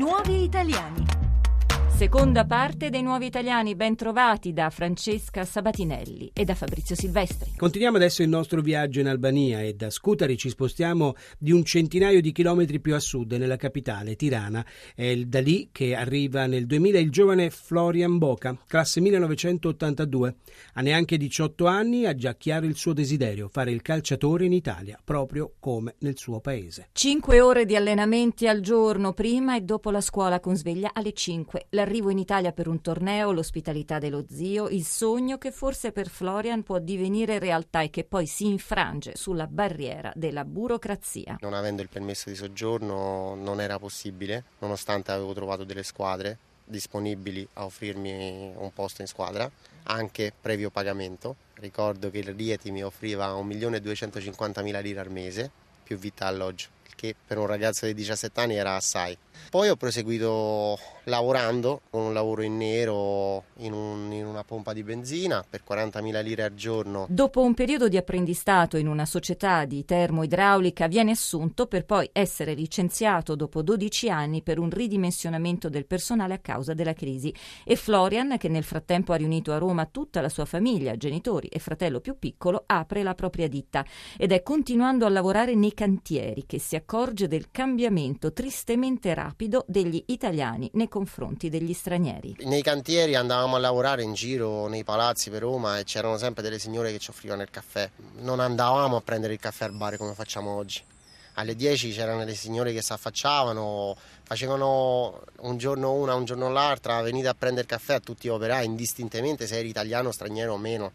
nuovi italiani. Seconda parte dei nuovi italiani ben trovati da Francesca Sabatinelli e da Fabrizio Silvestri. Continuiamo adesso il nostro viaggio in Albania e da Scutari ci spostiamo di un centinaio di chilometri più a sud, nella capitale, Tirana. È da lì che arriva nel 2000 il giovane Florian Boca, classe 1982. Ha neanche 18 anni, ha già chiaro il suo desiderio, fare il calciatore in Italia, proprio come nel suo paese. Cinque ore di allenamenti al giorno, prima e dopo la scuola con sveglia alle 5. La l'arrivo in Italia per un torneo, l'ospitalità dello zio, il sogno che forse per Florian può divenire realtà e che poi si infrange sulla barriera della burocrazia. Non avendo il permesso di soggiorno non era possibile, nonostante avevo trovato delle squadre disponibili a offrirmi un posto in squadra, anche previo pagamento. Ricordo che il Rieti mi offriva 1.250.000 lire al mese, più vita alloggio che per un ragazzo di 17 anni era assai. Poi ho proseguito lavorando con un lavoro in nero in, un, in, una pompa di benzina per 40.000 lire al giorno. Dopo un periodo di apprendistato in una società di termoidraulica viene assunto per poi essere licenziato dopo 12 anni per un ridimensionamento del personale a causa della crisi. E Florian, che nel frattempo ha riunito a Roma tutta la sua famiglia, genitori e fratello più piccolo, apre la propria ditta ed è continuando a lavorare nei cantieri che si accorge del cambiamento tristemente rapido rapido degli italiani nei confronti degli stranieri. Nei cantieri andavamo a lavorare in giro nei palazzi per Roma e c'erano sempre delle signore che ci offrivano il caffè. Non andavamo a prendere il caffè al bar come facciamo oggi. Alle 10 c'erano le signore che si affacciavano, facevano un giorno una, un giorno l'altra, venite a prendere caffè a tutti gli operai, indistintamente se eri italiano, straniero o meno,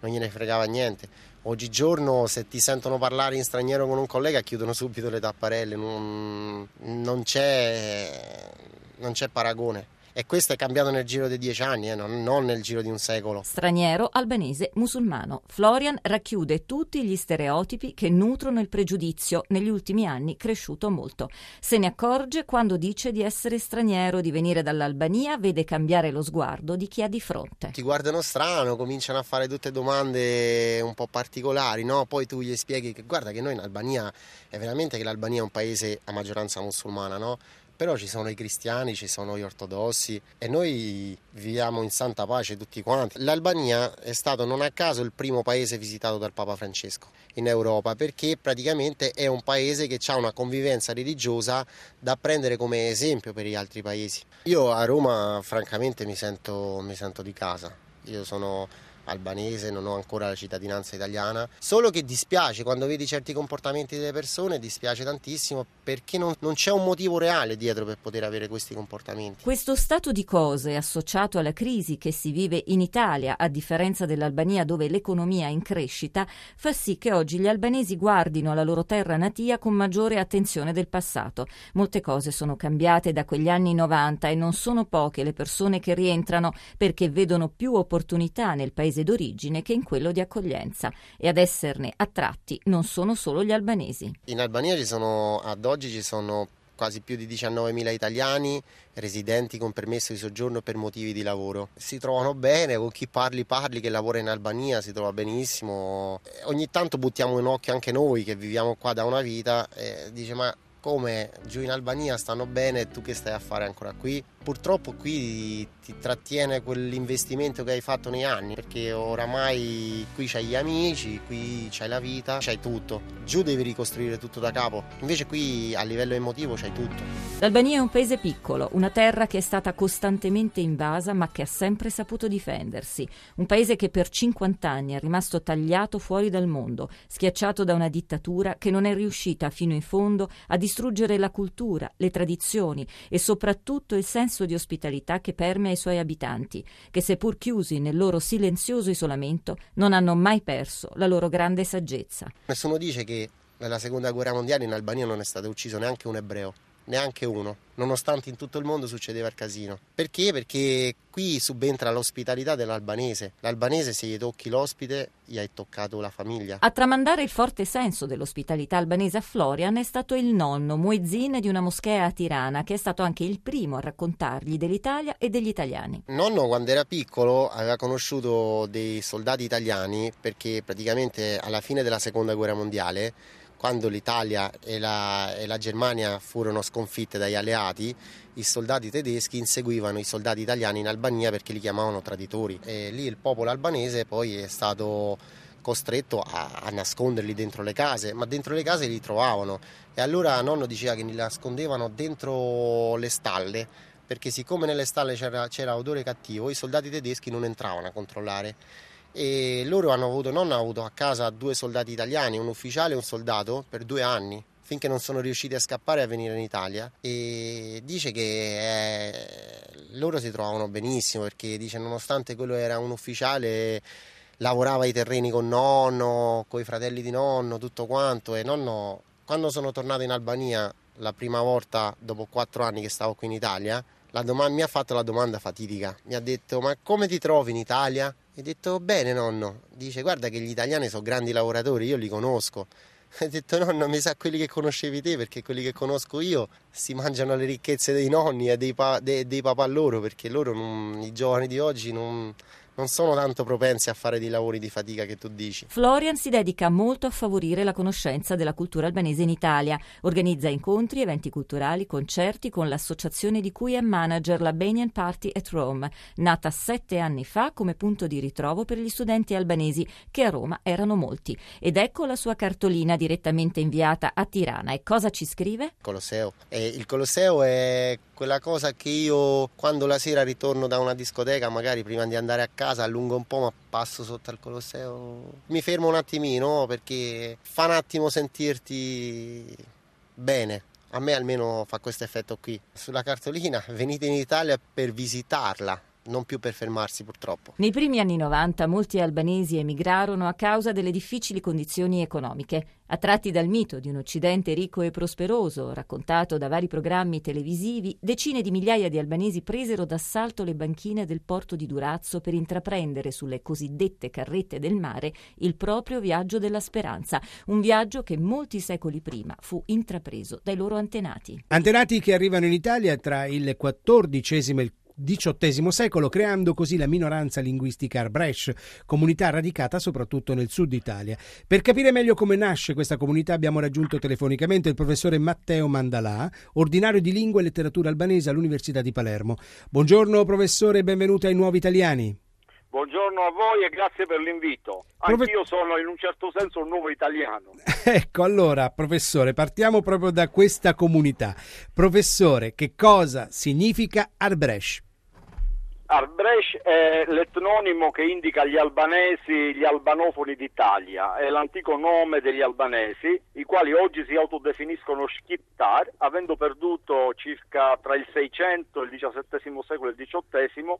non gliene fregava niente Oggigiorno se ti sentono parlare in straniero con un collega chiudono subito le tapparelle, non, non, c'è, non c'è paragone. E questo è cambiato nel giro di dieci anni, eh, non, non, nel giro di un secolo. Straniero, albanese, musulmano. Florian racchiude tutti gli stereotipi che nutrono il pregiudizio, negli ultimi anni cresciuto molto. Se ne accorge quando dice di essere straniero, di venire dall'Albania, vede cambiare lo sguardo di chi ha di fronte. Ti guardano strano, cominciano a fare tutte domande un po' particolari, no? Poi tu gli spieghi che guarda che noi in Albania è veramente che l'Albania è un paese a maggioranza musulmana, no? Però ci sono i cristiani, ci sono gli ortodossi e noi viviamo in santa pace tutti quanti. L'Albania è stato non a caso il primo paese visitato dal Papa Francesco in Europa perché praticamente è un paese che ha una convivenza religiosa da prendere come esempio per gli altri paesi. Io a Roma francamente mi sento, mi sento di casa, io sono albanese, non ho ancora la cittadinanza italiana, solo che dispiace quando vedi certi comportamenti delle persone, dispiace tantissimo perché non, non c'è un motivo reale dietro per poter avere questi comportamenti. Questo stato di cose associato alla crisi che si vive in Italia, a differenza dell'Albania dove l'economia è in crescita, fa sì che oggi gli albanesi guardino la loro terra natia con maggiore attenzione del passato. Molte cose sono cambiate da quegli anni 90 e non sono poche le persone che rientrano perché vedono più opportunità nel paese paese d'origine che in quello di accoglienza e ad esserne attratti non sono solo gli albanesi. In Albania sono, ad oggi ci sono quasi più di 19.000 italiani residenti con permesso di soggiorno per motivi di lavoro. Si trovano bene, con chi parli parli che lavora in Albania si trova benissimo. Ogni tanto buttiamo un occhio anche noi che viviamo qua da una vita e dice ma come giù in Albania stanno bene e tu che stai a fare ancora qui? Purtroppo qui ti trattiene quell'investimento che hai fatto nei anni, perché oramai qui c'hai gli amici, qui c'hai la vita, c'hai tutto. Giù devi ricostruire tutto da capo, invece qui a livello emotivo c'hai tutto. L'Albania è un paese piccolo, una terra che è stata costantemente invasa ma che ha sempre saputo difendersi. Un paese che per 50 anni è rimasto tagliato fuori dal mondo, schiacciato da una dittatura che non è riuscita fino in fondo a distruggere la cultura, le tradizioni e soprattutto il senso di ospitalità che permea i suoi abitanti, che seppur chiusi nel loro silenzioso isolamento, non hanno mai perso la loro grande saggezza. Nessuno dice che nella seconda guerra mondiale in Albania non è stato ucciso neanche un ebreo neanche uno, nonostante in tutto il mondo succedeva il casino. Perché? Perché qui subentra l'ospitalità dell'albanese. L'albanese se gli tocchi l'ospite gli hai toccato la famiglia. A tramandare il forte senso dell'ospitalità albanese a Florian è stato il nonno muezzin di una moschea a Tirana, che è stato anche il primo a raccontargli dell'Italia e degli italiani. Nonno quando era piccolo aveva conosciuto dei soldati italiani perché praticamente alla fine della seconda guerra mondiale quando l'Italia e la, e la, Germania furono sconfitte dagli alleati, i soldati tedeschi inseguivano i soldati italiani in Albania perché li chiamavano traditori. E lì il popolo albanese poi è stato costretto a, a, nasconderli dentro le case, ma dentro le case li trovavano. E allora nonno diceva che li nascondevano dentro le stalle, perché siccome nelle stalle c'era, c'era odore cattivo, i soldati tedeschi non entravano a controllare e loro hanno avuto, nonno ha avuto a casa due soldati italiani, un ufficiale e un soldato per due anni finché non sono riusciti a scappare e a venire in Italia. E dice che eh, loro si trovavano benissimo perché dice nonostante quello era un ufficiale lavorava i terreni con nonno, con i fratelli di nonno, tutto quanto. E nonno quando sono tornato in Albania la prima volta dopo quattro anni che stavo qui in Italia domanda, mi ha fatto la domanda fatidica. Mi ha detto ma come ti trovi in Italia? Ho detto bene nonno, dice guarda che gli italiani sono grandi lavoratori, io li conosco. Ho detto nonno mi sa quelli che conoscevi te perché quelli che conosco io si mangiano le ricchezze dei nonni e dei, pa- dei, dei papà loro perché loro non, i giovani di oggi non, non sono tanto propensi a fare dei lavori di fatica che tu dici. Florian si dedica molto a favorire la conoscenza della cultura albanese in Italia. Organizza incontri, eventi culturali, concerti con l'associazione di cui è manager, la Banian Party at Rome, nata sette anni fa come punto di ritrovo per gli studenti albanesi, che a Roma erano molti. Ed ecco la sua cartolina direttamente inviata a Tirana. E cosa ci scrive? Colosseo. Eh, il Colosseo è quella cosa che io quando la sera ritorno da una discoteca, magari prima di andare a casa, casa, allungo un po' ma passo sotto al Colosseo. Mi fermo un attimino perché fa un attimo sentirti bene. A me almeno fa questo effetto qui. Sulla cartolina venite in Italia per visitarla, non più per fermarsi purtroppo. Nei primi anni 90 molti albanesi emigrarono a causa delle difficili condizioni economiche. Attratti dal mito di un Occidente ricco e prosperoso, raccontato da vari programmi televisivi, decine di migliaia di albanesi presero d'assalto le banchine del porto di Durazzo per intraprendere sulle cosiddette carrette del mare il proprio viaggio della speranza, un viaggio che molti secoli prima fu intrapreso dai loro antenati. Antenati che arrivano in Italia tra il XIV e il XVIII secolo, creando così la minoranza linguistica Arbresh, comunità radicata soprattutto nel sud Italia. Per capire meglio come nasce questa comunità abbiamo raggiunto telefonicamente il professore Matteo Mandalà, ordinario di lingua e letteratura albanese all'Università di Palermo. Buongiorno professore e benvenuto ai Nuovi Italiani. Buongiorno a voi e grazie per l'invito. Anch'io sono in un certo senso un nuovo italiano. ecco, allora, professore, partiamo proprio da questa comunità. Professore, che cosa significa Arbresh? Arbresh è l'etnonimo che indica gli albanesi, gli albanofoni d'Italia, è l'antico nome degli albanesi, i quali oggi si autodefiniscono Shkiptar, avendo perduto circa tra il 600, il XVII secolo e il XVIII,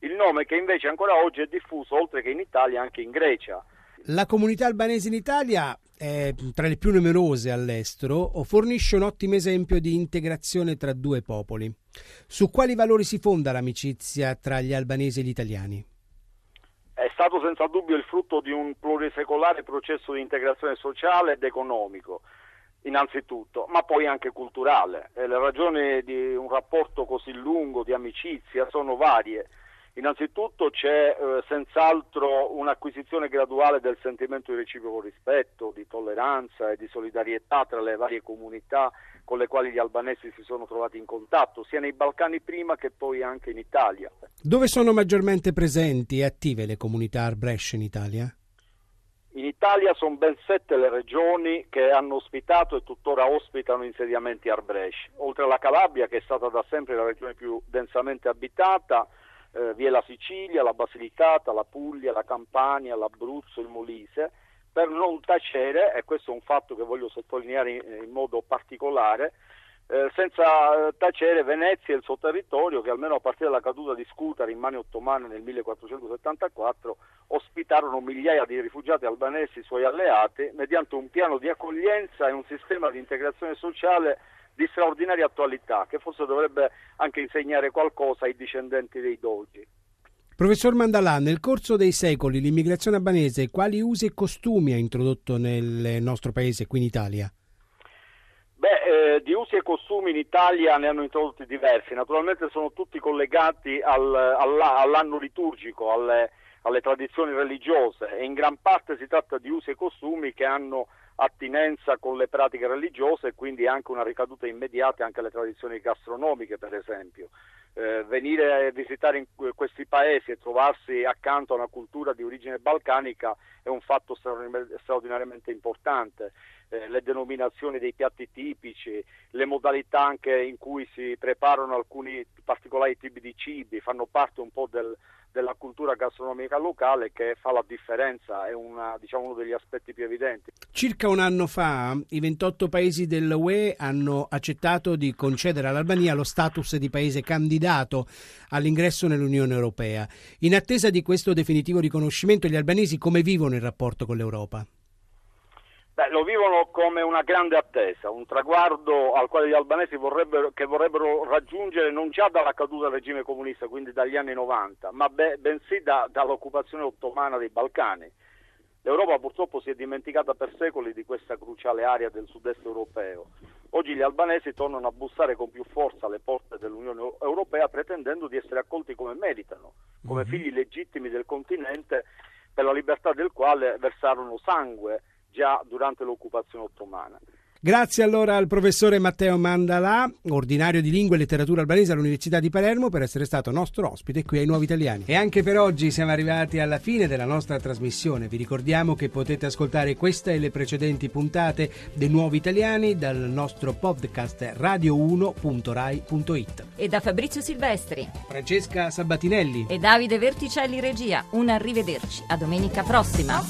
il nome che invece ancora oggi è diffuso, oltre che in Italia, anche in Grecia. La comunità albanese in Italia è tra le più numerose all'estero, fornisce un ottimo esempio di integrazione tra due popoli. Su quali valori si fonda l'amicizia tra gli albanesi e gli italiani? È stato senza dubbio il frutto di un plurisecolare processo di integrazione sociale ed economico, innanzitutto, ma poi anche culturale. E le ragioni di un rapporto così lungo di amicizia sono varie Innanzitutto c'è eh, senz'altro un'acquisizione graduale del sentimento di reciproco rispetto, di tolleranza e di solidarietà tra le varie comunità con le quali gli albanesi si sono trovati in contatto, sia nei Balcani prima che poi anche in Italia. Dove sono maggiormente presenti e attive le comunità Arbresh in Italia? In Italia sono ben sette le regioni che hanno ospitato e tuttora ospitano insediamenti Arbresh. Oltre alla Calabria, che è stata da sempre la regione più densamente abitata, eh, vi è la Sicilia, la Basilicata, la Puglia, la Campania, l'Abruzzo, il Molise, per non tacere, e questo è un fatto che voglio sottolineare in, in modo particolare, eh, senza tacere Venezia e il suo territorio che almeno a partire dalla caduta di Scutari in mani ottomane nel 1474 ospitarono migliaia di rifugiati albanesi suoi alleati mediante un piano di accoglienza e un sistema di integrazione sociale di straordinaria attualità che forse dovrebbe anche insegnare qualcosa ai discendenti dei Dolgi. Professor Mandalà, nel corso dei secoli l'immigrazione albanese quali usi e costumi ha introdotto nel nostro paese, qui in Italia? Beh, eh, di usi e costumi in Italia ne hanno introdotti diversi, naturalmente sono tutti collegati al, all'anno liturgico, alle, alle tradizioni religiose e in gran parte si tratta di usi e costumi che hanno attinenza con le pratiche religiose e quindi anche una ricaduta immediata anche alle tradizioni gastronomiche, per esempio. Eh, venire a visitare questi paesi e trovarsi accanto a una cultura di origine balcanica è un fatto straordinariamente importante. Eh, le denominazioni dei piatti tipici, le modalità anche in cui si preparano alcuni particolari tipi di cibi fanno parte un po' del, della cultura gastronomica locale che fa la differenza, è una, diciamo, uno degli aspetti più evidenti. Circa un anno fa i 28 paesi dell'UE hanno accettato di concedere all'Albania lo status di paese candidato all'ingresso nell'Unione Europea. In attesa di questo definitivo riconoscimento, gli albanesi come vivono il rapporto con l'Europa? Beh, lo vivono come una grande attesa, un traguardo al quale gli albanesi vorrebbero, che vorrebbero raggiungere non già dalla caduta del regime comunista, quindi dagli anni 90, ma be, bensì da, dall'occupazione ottomana dei Balcani. L'Europa purtroppo si è dimenticata per secoli di questa cruciale area del sud-est europeo. Oggi gli albanesi tornano a bussare con più forza alle porte dell'Unione Europea pretendendo di essere accolti come meritano, come mhm. figli legittimi del continente per la libertà del quale versarono sangue già durante l'occupazione ottomana. Grazie allora al professore Matteo Mandalà, ordinario di lingua e letteratura albanese all'Università di Palermo, per essere stato nostro ospite qui ai Nuovi Italiani. E anche per oggi siamo arrivati alla fine della nostra trasmissione. Vi ricordiamo che potete ascoltare questa e le precedenti puntate dei Nuovi Italiani dal nostro podcast radio1.rai.it. E da Fabrizio Silvestri, Francesca Sabatinelli e Davide Verticelli Regia. Un arrivederci. A domenica prossima.